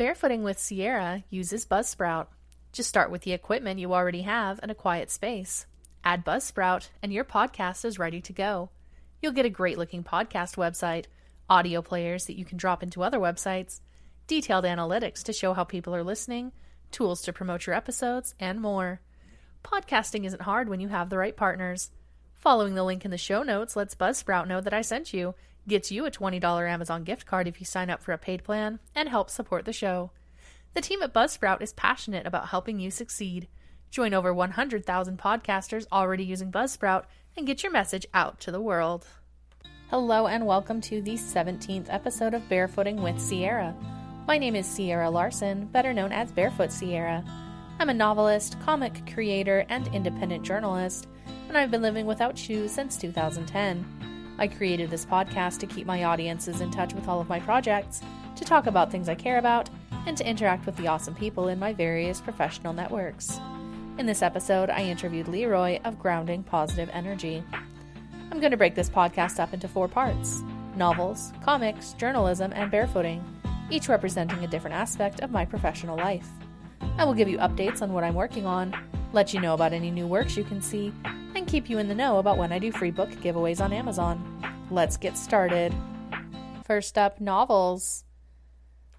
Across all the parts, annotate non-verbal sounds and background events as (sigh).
Barefooting with Sierra uses Buzzsprout. Just start with the equipment you already have and a quiet space. Add Buzzsprout, and your podcast is ready to go. You'll get a great looking podcast website, audio players that you can drop into other websites, detailed analytics to show how people are listening, tools to promote your episodes, and more. Podcasting isn't hard when you have the right partners. Following the link in the show notes lets Buzzsprout know that I sent you, gets you a $20 Amazon gift card if you sign up for a paid plan, and helps support the show. The team at Buzzsprout is passionate about helping you succeed. Join over 100,000 podcasters already using Buzzsprout and get your message out to the world. Hello, and welcome to the 17th episode of Barefooting with Sierra. My name is Sierra Larson, better known as Barefoot Sierra. I'm a novelist, comic creator, and independent journalist, and I've been living without shoes since 2010. I created this podcast to keep my audiences in touch with all of my projects, to talk about things I care about, and to interact with the awesome people in my various professional networks. In this episode, I interviewed Leroy of Grounding Positive Energy. I'm going to break this podcast up into four parts novels, comics, journalism, and barefooting, each representing a different aspect of my professional life. I will give you updates on what I'm working on, let you know about any new works you can see, and keep you in the know about when I do free book giveaways on Amazon. Let's get started. First up, novels.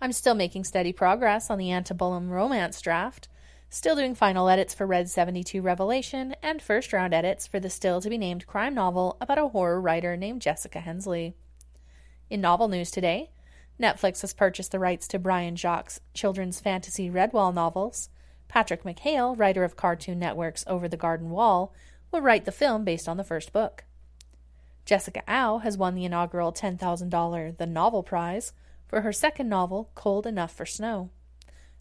I'm still making steady progress on the Antebellum romance draft. Still doing final edits for Red 72 Revelation and first round edits for the still to be named crime novel about a horror writer named Jessica Hensley. In novel news today, Netflix has purchased the rights to Brian Jacques' children's fantasy Redwall novels. Patrick McHale, writer of Cartoon Network's Over the Garden Wall, will write the film based on the first book. Jessica Au has won the inaugural $10,000 The Novel Prize for her second novel, Cold Enough for Snow.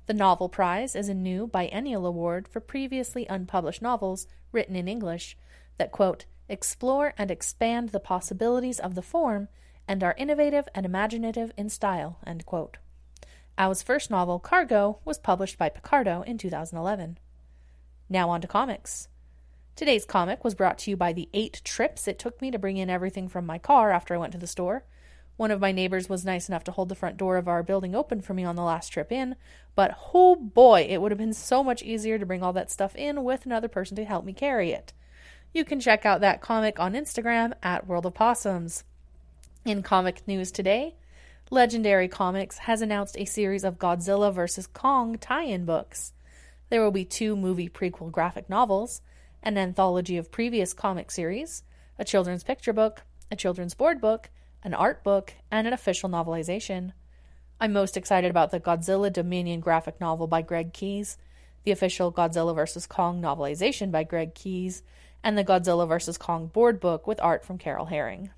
The Novel Prize is a new biennial award for previously unpublished novels written in English that, quote, explore and expand the possibilities of the form and are innovative and imaginative in style, end quote. Au's first novel, Cargo, was published by Picador in 2011. Now on to comics. Today's comic was brought to you by the eight trips it took me to bring in everything from my car after I went to the store. One of my neighbors was nice enough to hold the front door of our building open for me on the last trip in, but oh boy, it would have been so much easier to bring all that stuff in with another person to help me carry it. You can check out that comic on Instagram at World of Possums. In comic news today, Legendary Comics has announced a series of Godzilla vs. Kong tie in books. There will be two movie prequel graphic novels, an anthology of previous comic series, a children's picture book, a children's board book, an art book, and an official novelization. I'm most excited about the Godzilla Dominion graphic novel by Greg Keyes, the official Godzilla vs. Kong novelization by Greg Keyes, and the Godzilla vs. Kong board book with art from Carol Herring.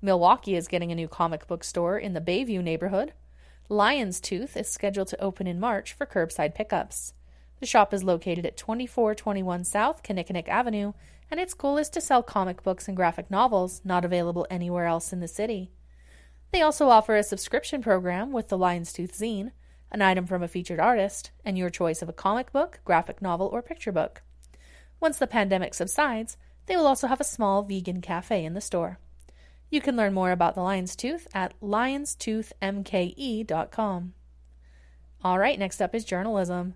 Milwaukee is getting a new comic book store in the Bayview neighborhood. Lion's Tooth is scheduled to open in March for curbside pickups. The shop is located at 2421 South Kinnickinnic Avenue and its goal is to sell comic books and graphic novels not available anywhere else in the city. They also offer a subscription program with the Lion's Tooth zine, an item from a featured artist, and your choice of a comic book, graphic novel, or picture book. Once the pandemic subsides, they will also have a small vegan cafe in the store. You can learn more about the Lion's Tooth at lionstoothmke.com. All right, next up is journalism.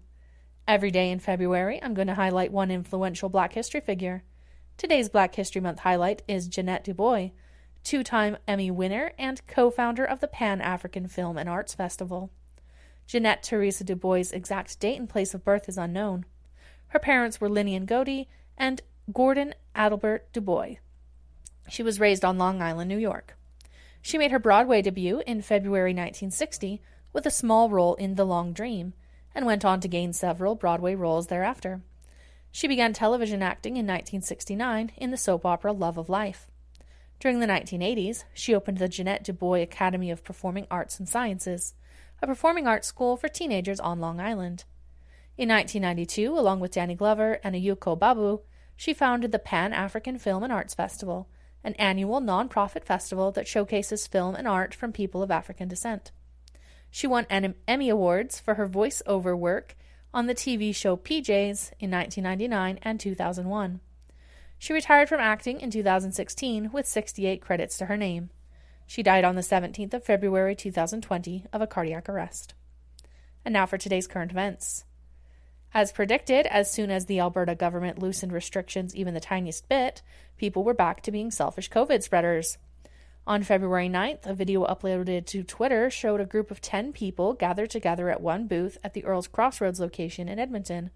Every day in February, I'm going to highlight one influential Black history figure. Today's Black History Month highlight is Ja'Net DuBois, two time Emmy winner and co founder of the Pan African Film and Arts Festival. Jeanette Teresa DuBois' exact date and place of birth is unknown. Her parents were Linian Godey and Gordon Adelbert DuBois. She was raised on Long Island, New York. She made her Broadway debut in February 1960 with a small role in The Long Dream and went on to gain several Broadway roles thereafter. She began television acting in 1969 in the soap opera Love of Life. During the 1980s, she opened the Ja'Net DuBois Academy of Performing Arts and Sciences, a performing arts school for teenagers on Long Island. In 1992, along with Danny Glover and Ayuko Babu, she founded the Pan African Film and Arts Festival, an annual nonprofit festival that showcases film and art from people of African descent. She won Emmy Awards for her voice-over work on the TV show PJs in 1999 and 2001. She retired from acting in 2016 with 68 credits to her name. She died on the 17th of February 2020 of a cardiac arrest. And now for today's current events. As predicted, as soon as the Alberta government loosened restrictions even the tiniest bit, people were back to being selfish COVID spreaders. On February 9th, a video uploaded to Twitter showed a group of 10 people gathered together at one booth at the Earl's Crossroads location in Edmonton,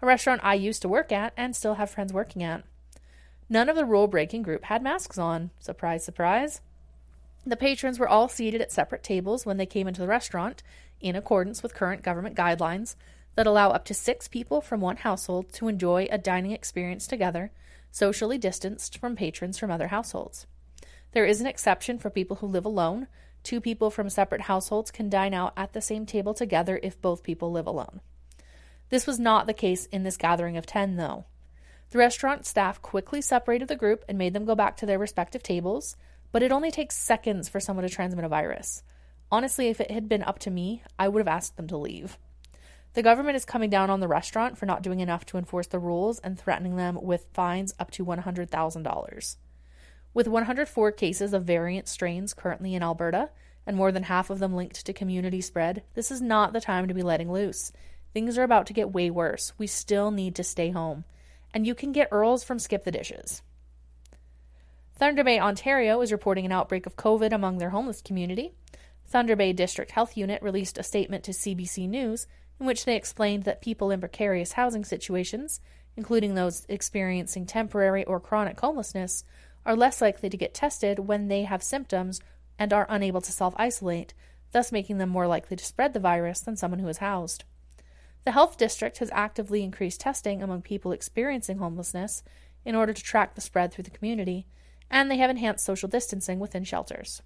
a restaurant I used to work at and still have friends working at. None of the rule breaking group had masks on. Surprise, surprise. The patrons were all seated at separate tables when they came into the restaurant, in accordance with current government guidelines that allow up to six people from one household to enjoy a dining experience together, socially distanced from patrons from other households. There is an exception for people who live alone. Two people from separate households can dine out at the same table together if both people live alone. This was not the case in this gathering of 10, though. The restaurant staff quickly separated the group and made them go back to their respective tables, but it only takes seconds for someone to transmit a virus. Honestly, if it had been up to me, I would have asked them to leave. The government is coming down on the restaurant for not doing enough to enforce the rules and threatening them with fines up to $100,000. With 104 cases of variant strains currently in Alberta, and more than half of them linked to community spread, this is not the time to be letting loose. Things are about to get way worse. We still need to stay home. And you can get Earls from Skip the Dishes. Thunder Bay, Ontario is reporting an outbreak of COVID among their homeless community. Thunder Bay District Health Unit released a statement to CBC News in which they explained that people in precarious housing situations, including those experiencing temporary or chronic homelessness, are less likely to get tested when they have symptoms and are unable to self isolate, thus making them more likely to spread the virus than someone who is housed. The health district has actively increased testing among people experiencing homelessness in order to track the spread through the community, and they have enhanced social distancing within shelters.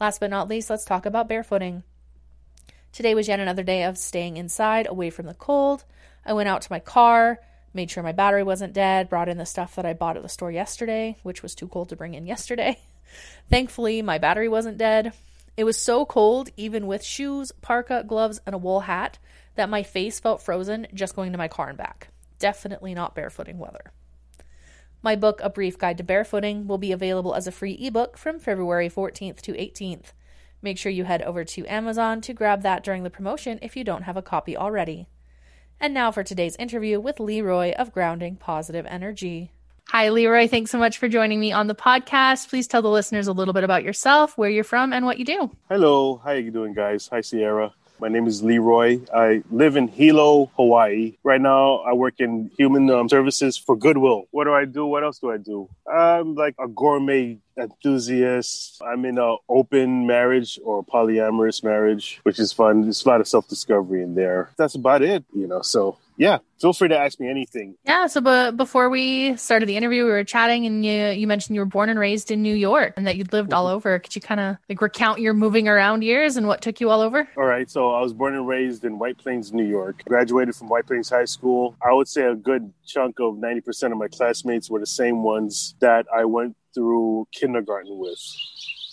Last but not least, let's talk about barefooting. Today was yet another day of staying inside, away from the cold. I went out to my car, made sure my battery wasn't dead, brought in the stuff that I bought at the store yesterday, which was too cold to bring in yesterday. (laughs) Thankfully, my battery wasn't dead. It was so cold, even with shoes, parka, gloves, and a wool hat, that my face felt frozen just going to my car and back. Definitely not barefooting weather. My book, A Brief Guide to Barefooting, will be available as a free ebook from February 14th to 18th. Make sure you head over to Amazon to grab that during the promotion if you don't have a copy already. And now for today's interview with Leroy of Grounding Positive Energy. Hi, Leroy. Thanks so much for joining me on the podcast. Please tell the listeners a little bit about yourself, where you're from, and what you do. Hello. How are you doing, guys? Hi, Sierra. My name is Leroy. I live in Hilo, Hawaii. Right now, I work in human um, services for Goodwill. What do I do? What else do I do? I'm like a gourmet enthusiast. I'm in an uh, open marriage or polyamorous marriage, which is fun. There's a lot of self discovery in there. That's about it, you know. So yeah, feel free to ask me anything. Yeah. So, but before we started the interview, we were chatting, and you you mentioned you were born and raised in New York, and that you'd lived all mm-hmm. over. Could you kind of like recount your moving around years and what took you all over? All right. So, I was born and raised in White Plains, New York. Graduated from White Plains High School. I would say a good chunk of ninety percent of my classmates were the same ones that I went through kindergarten with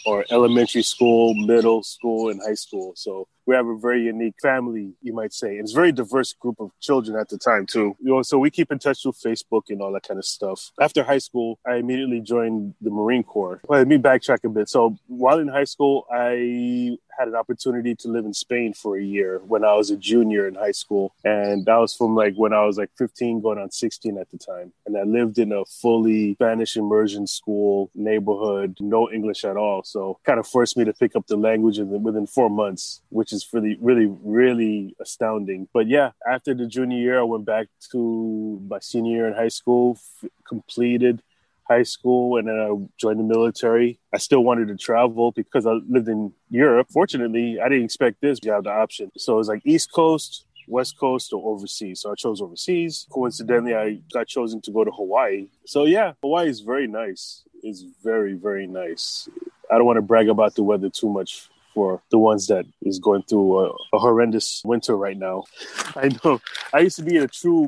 or elementary school, middle school, and high school. So we have a very unique family, you might say. It's a very diverse group of children at the time too. You know, so we keep in touch through Facebook and all that kind of stuff. After high school, I immediately joined the Marine Corps. Well, let me backtrack a bit. So while in high school, I had an opportunity to live in Spain for a year when I was a junior in high school. And that was from like when I was like 15 going on 16 at the time. And I lived in a fully Spanish immersion school neighborhood, no English at all. So kind of forced me to pick up the language within four months, which is really, really, really astounding. But yeah, after the junior year, I went back to my senior year in high school, f- completed high school, and then I joined the military. I still wanted to travel because I lived in Europe. Fortunately, I didn't expect this. You have the option. So it was like East Coast, West Coast or overseas. So I chose overseas. Coincidentally, I got chosen to go to Hawaii. So yeah, Hawaii is very nice. It's very, very nice. I don't want to brag about the weather too much for the ones that is going through a, a horrendous winter right now. (laughs) I know. I used to be a true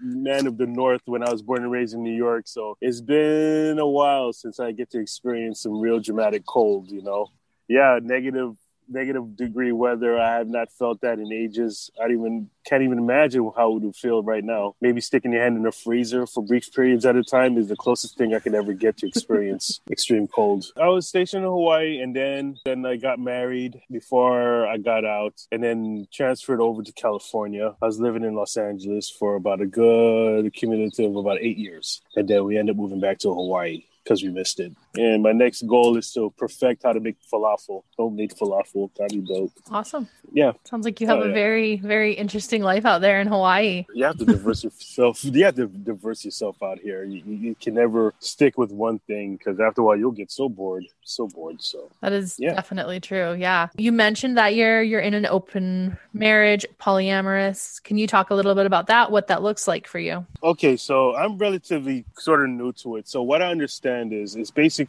man of the north when I was born and raised in New York. So it's been a while since I get to experience some real dramatic cold, you know. Yeah, negative negative degree weather. I have not felt that in ages. I even can't even imagine how it would feel right now. Maybe sticking your hand in a freezer for brief periods at a time is the closest thing I could ever get to experience (laughs) extreme cold. I was stationed in Hawaii and then then I got married before I got out and then transferred over to California. I was living in Los Angeles for about a good cumulative of about 8 years and then we ended up moving back to Hawaii because we missed it. And my next goal is to perfect how to make falafel, homemade falafel. That'd be dope. Awesome. Yeah. Sounds like you have Oh, a yeah. very, very interesting life out there in Hawaii. You have to diverse yourself. (laughs) You have to diverse yourself out here. You, you can never stick with one thing because after a while you'll get so bored, so bored. So That is Yeah. definitely true. Yeah. You mentioned that you're you're in an open marriage, polyamorous. Can you talk a little bit about that? What that looks like for you? Okay, so I'm relatively sort of new to it. So what I understand is it's basically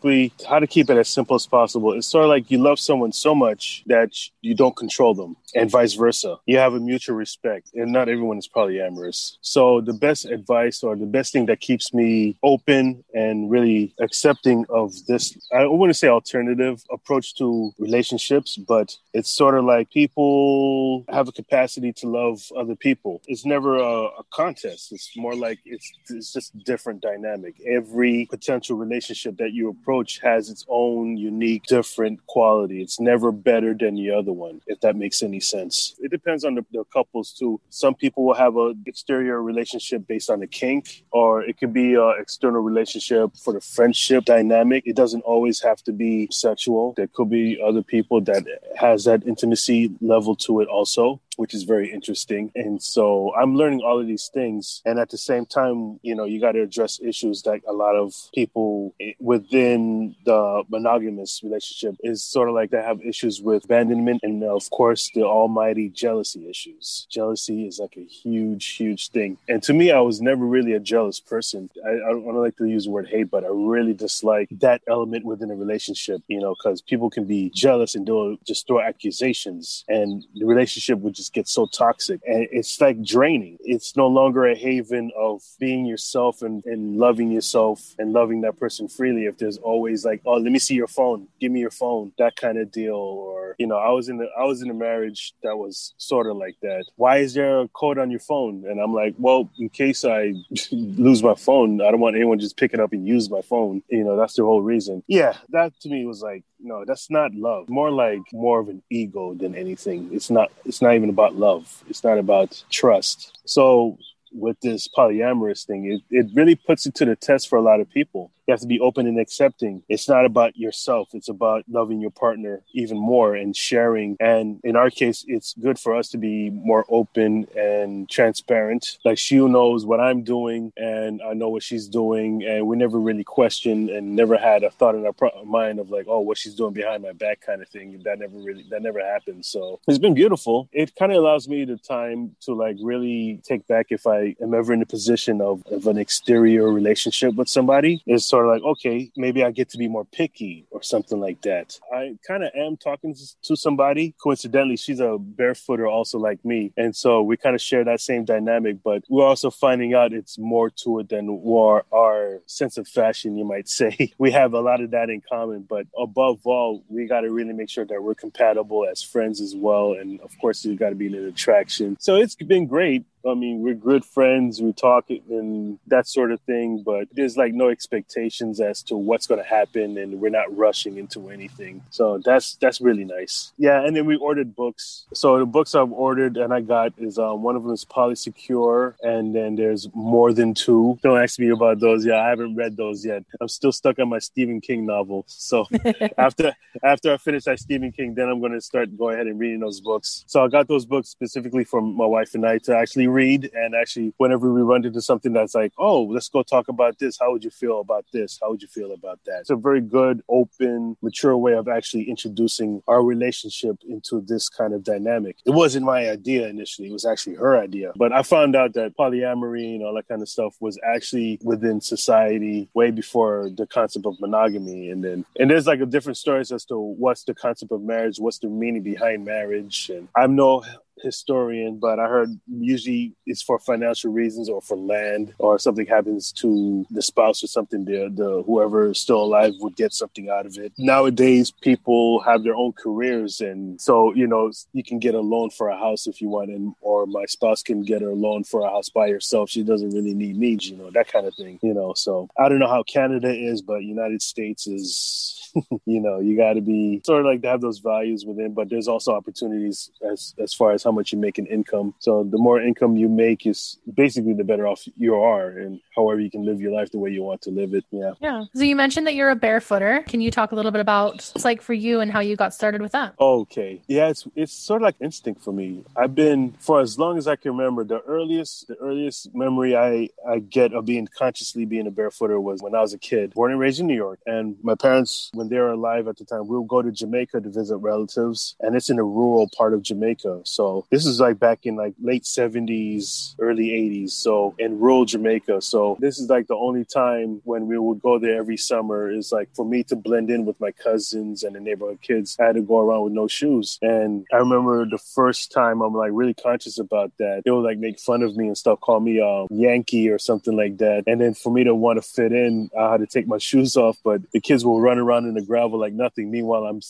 how to keep it as simple as possible. It's sort of like you love someone so much that you don't control them, and vice versa. You have a mutual respect, and not everyone is polyamorous. So the best advice or the best thing that keeps me open and really accepting of this, I wouldn't say alternative approach to relationships, but it's sort of like people have a capacity to love other people. It's never a, a contest. It's more like it's it's just different dynamic. Every potential relationship that you approach has its own unique, different quality. It's never better than the other one, if that makes any sense. It depends on the, the couples too. Some people will have a exterior relationship based on a kink, or it could be an external relationship for the friendship dynamic. It doesn't always have to be sexual. There could be other people that has that intimacy level to it also which is very interesting. And so I'm learning all of these things. And at the same time, you know, you got to address issues that a lot of people within the monogamous relationship is sort of like they have issues with abandonment and, of course, the almighty jealousy issues. Jealousy is like a huge, huge thing. And to me, I was never really a jealous person. I, I don't, like to use the word hate, but I really dislike that element within a relationship, you know, because people can be jealous and they'll just throw accusations and the relationship would just get so toxic. And it's like draining. It's no longer a haven of being yourself and, and loving yourself and loving that person freely if there's always like oh let me see your phone. Give me your phone. That kind of deal. Or you know i was in the i was in a marriage that was sort of like that. Why is there a code on your phone? And i'm like well in case i (laughs) lose my phone i don't want anyone just pick it up and use my phone. You know that's the whole reason. Yeah that to me was like no that's not love. More like more of an ego than anything. It's not it's not even about love. It's not about trust. So with this polyamorous thing it, it really puts it to the test for a lot of people you have to be open and accepting. It's not about yourself. It's about loving your partner even more and sharing. And in our case it's good for us to be more open and transparent. Like she knows what i'm doing and i know what she's doing. And we never really questioned and never had a thought in our pro- mind of like oh what she's doing behind my back kind of thing. That never really that never happened. So it's been beautiful. It kind of allows me the time to like really take back if i am ever in a position of, of an exterior relationship with somebody. It's sort of like okay maybe i get to be more picky or something like that. I kind of am talking to somebody. Coincidentally she's a barefooter also like me. And so we kind of share that same dynamic but we're also finding out it's more to it than our, our sense of fashion you might say. (laughs) We have a lot of that in common but above all we got to really make sure that we're compatible as friends as well. And of course there's got to be an attraction. So it's been great I mean, we're good friends, we talk and that sort of thing, but there's like no expectations as to what's going to happen, and we're not rushing into anything. So that's that's really nice. Yeah, and then we ordered books. So the books I've ordered and I got is um, one of them is Polysecure, and then there's more than two. Don't ask me about those. Yeah, I haven't read those yet. I'm still stuck on my Stephen King novel. So (laughs) after after I finish that Stephen King, then I'm going to start go ahead and reading those books. So I got those books specifically for my wife and I to actually read. And actually, whenever we run into something that's like, oh, let's go talk about this. How would you feel about this? How would you feel about that? It's a very good, open, mature way of actually introducing our relationship into this kind of dynamic. It wasn't my idea initially. It was actually her idea. But I found out that polyamory and all that kind of stuff was actually within society way before the concept of monogamy. And then, and there's like a different stories as to what's the concept of marriage, what's the meaning behind marriage. And I'm no historian, but I heard usually it's for financial reasons or for land or something happens to the spouse or something. The the whoever is still alive would get something out of it. Nowadays, people have their own careers, and so you know you can get a loan for a house if you want, and or my spouse can get a loan for a house by herself. She doesn't really need me, you know, that kind of thing. You know, so I don't know how Canada is, but United States is (laughs) you know, you got to be sort of like to have those values within, but there's also opportunities as as far as how much you make in income. So the more income you make is basically the better off you are, and however you can live your life the way you want to live it. Yeah. Yeah. So you mentioned that you're a barefooter. Can you talk a little bit about it's like for you and how you got started with that? Okay. Yeah, it's it's sort of like instinct for me. I've been for as long as I can remember. The earliest the earliest memory I I get of being consciously being a barefooter was when I was a kid, born and raised in New York, and my parents when they were alive at the time, we would go to Jamaica to visit relatives, and it's in a rural part of Jamaica. So this is like back in like late seventies, early eighties. So in rural Jamaica. So this is like the only time when we would go there every summer is like for me to blend in with my cousins and the neighborhood kids. I had to go around with no shoes, and I remember the first time I'm like really conscious about that. They would like make fun of me and stuff, call me um, Yankee or something like that. And then for me to want to fit in, I had to take my (laughs) shoes off. But the kids will run around in the gravel like nothing. Meanwhile, I'm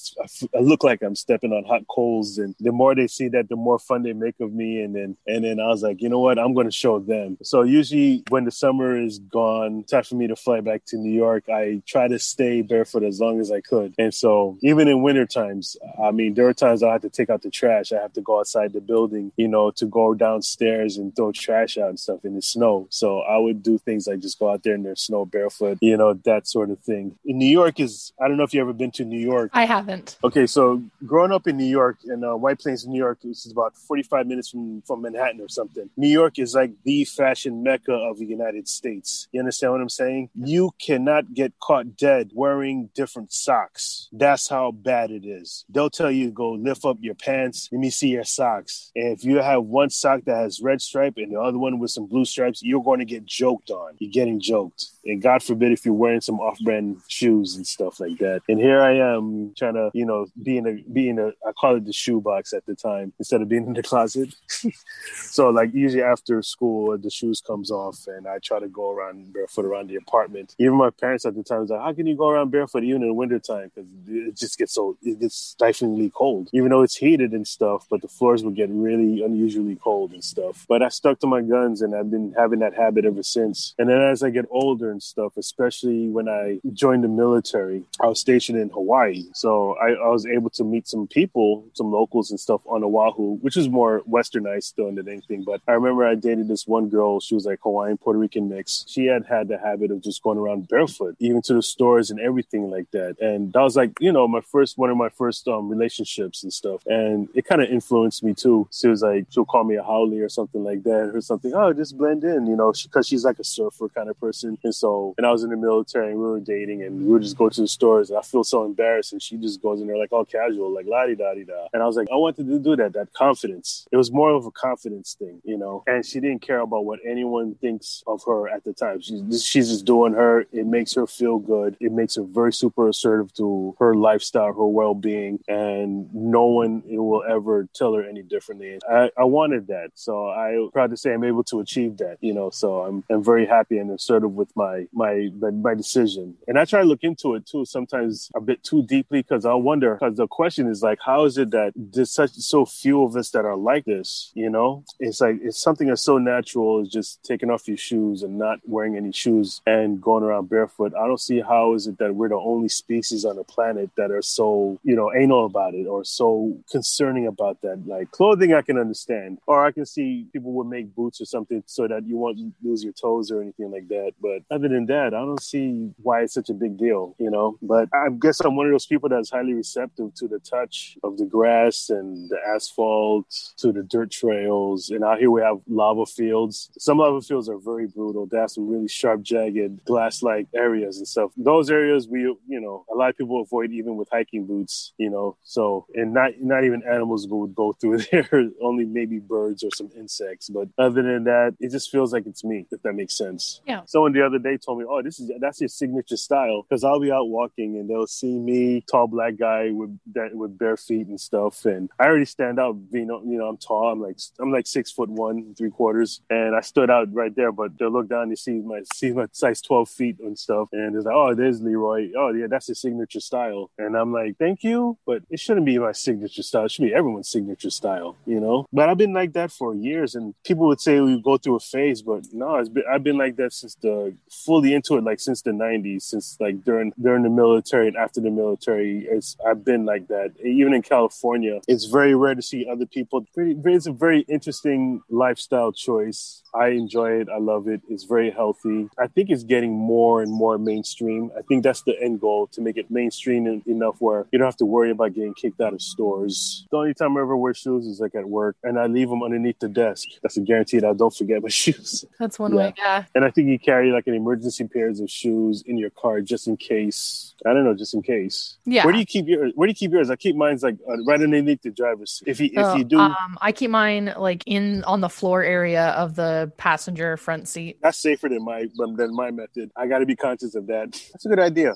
I look like I'm stepping on hot coals. And the more they see that, the more fun they make of me. And then and then I was like, you know what? I'm going to show them. So usually when the summer is gone, time for me to fly back to New York. I try to stay barefoot as long as I could. And so even in winter times, I mean, there are times I have to take out the trash. I have to go outside the building, you know, to go downstairs and throw trash out and stuff in the snow. So I would do things like just go out there in the snow barefoot, you know, that sort of thing. In New York is I don't know if you ever been to New York. I haven't. Okay, so growing up in New York in uh, White Plains, New York, this is about 45 minutes from, from Manhattan or something. New York is like the fashion mecca of the United States. You understand what I'm saying? You cannot get caught dead wearing different socks. That's how bad it is. They'll tell you go lift up your pants. Let me see your socks. And if you have one sock that has red stripe and the other one with some blue stripes, you're going to get joked on. You're getting joked. And God forbid if you're wearing some off-brand shoes and stuff like that. And here I am trying to, you know, be in a be in a I call it the shoe box at the time instead of being in the closet. (laughs) so like usually after school the shoes comes off and I try to go around barefoot around the apartment. Even my parents at the time was like, How can you go around barefoot even in the wintertime? Because it just gets so it gets stiflingly cold. Even though it's heated and stuff, but the floors would get really unusually cold and stuff. But I stuck to my guns and I've been having that habit ever since. And then as I get older and stuff, especially when I joined the military, I was stationed in Hawaii. So I, I was able to meet some people, some locals and stuff on Oahu, which is more westernized than anything. But I remember I dated this one girl. She was like Hawaiian Puerto Rican mix. She had had the habit of just going around barefoot, even to the stores and everything like that. And that was like, you know, my first one of my first um, relationships and stuff. And it kind of influenced me too. She was like, she'll call me a haole or something like that, or something. Oh, just blend in, you know, because she, she's like a surfer kind of person. And so, and I was in the military and we were dating and we would just go to the stores. And I feel so embarrassed. And she just goes in there like all casual, like la di da di da. And I was like, I wanted to do that, that confidence. It was more of a confidence thing, you know. And she didn't care about what anyone thinks of her at the time. She's she's just doing her. It makes her feel good. It makes her very super assertive to her lifestyle, her well being, and no one will ever tell her any differently. I, I wanted that, so I'm proud to say I'm able to achieve that. You know, so I'm I'm very happy and assertive with my my my decision. And I try to look into it too, sometimes a bit too deeply, because I wonder. Because the question is like, how is it that there's such so few of us that are like this? You know, it's like it's something that's so natural is just taking off your shoes and not wearing any shoes and going around barefoot. I don't see how is it that we're the only species on the planet that are so you know anal about it or so concerning about that. Like clothing, I can understand, or I can see people would make boots or something so that you won't lose your toes or anything like that. But other than that, I don't see why it's such a big deal, you know. But I guess I'm one of those people that's highly receptive to the touch of the grass and the asphalt, to the dirt trails. And out here we have lava fields. Some lava fields are very brutal. They have some really sharp, jagged, glass-like areas and stuff. Those areas we, you know, a lot of people avoid even with hiking boots, you know. So and not not even animals would go through (laughs) there. Only maybe birds or some insects. But other than that, it just feels like it's me, if that makes sense. Yeah. Someone the other day told me, "Oh, this is that's your signature style," because I'll be out walking and they'll see me, tall black guy with that with bare feet and stuff, and I already stand out being being, you know, I'm tall. I'm like I'm like six foot one, three quarters, and I stood out right there. But they look down, they see my see my size twelve feet and stuff, and it's like, oh, there's Leroy. Oh yeah, that's his signature style. And I'm like, thank you, but it shouldn't be my signature style. It should be everyone's signature style, you know. But I've been like that for years, and people would say we go through a phase, but no, it's been, I've been like that since the fully into it, like since the '90s, since like during during the military and after the military. It's I've been like that. Even in California, it's very rare to see other people. It's a very interesting lifestyle choice. I enjoy it. I love it. It's very healthy. I think it's getting more and more mainstream. I think that's the end goal to make it mainstream enough where you don't have to worry about getting kicked out of stores. The only time I ever wear shoes is like at work, and I leave them underneath the desk. That's a guarantee that I don't forget my (laughs) shoes. That's one yeah. way. Yeah. And I think you carry like an emergency pairs of shoes in your car just in case. I don't know, just in case. Yeah. Where do you keep your Where do you keep yours? I keep mine's like uh, right underneath the driver's seat. If you if you do, um, I keep mine like in on the floor area of the passenger front seat. That's safer than my than my method. I got to be conscious of that. That's a good idea.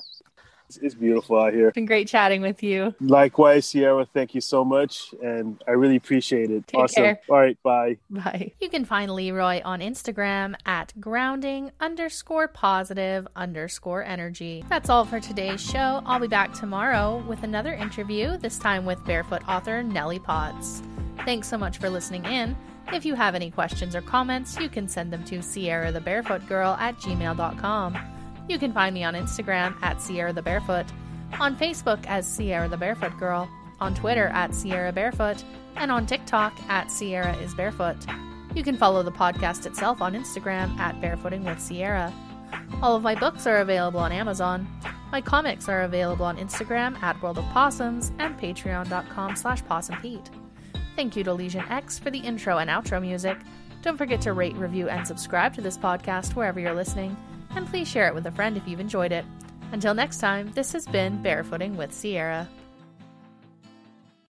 It's beautiful out here. It's been great chatting with you. Likewise, Sierra. Thank you so much. And I really appreciate it. Take awesome. Care. All right. Bye. Bye. You can find Leroy on Instagram at grounding underscore positive underscore energy. That's all for today's show. I'll be back tomorrow with another interview, this time with barefoot author Nellie Potts. Thanks so much for listening in. If you have any questions or comments, you can send them to Sierra the Barefoot Girl at gmail.com. You can find me on Instagram at Sierra the Barefoot, on Facebook as Sierra the Barefoot Girl, on Twitter at Sierra Barefoot, and on TikTok at Sierra is Barefoot. You can follow the podcast itself on Instagram at Barefooting with Sierra. All of my books are available on Amazon. My comics are available on Instagram at World of Possums and patreon.com slash possumpete. Thank you to Legion X for the intro and outro music. Don't forget to rate, review, and subscribe to this podcast wherever you're listening and please share it with a friend if you've enjoyed it. Until next time, this has been Barefooting with Sierra.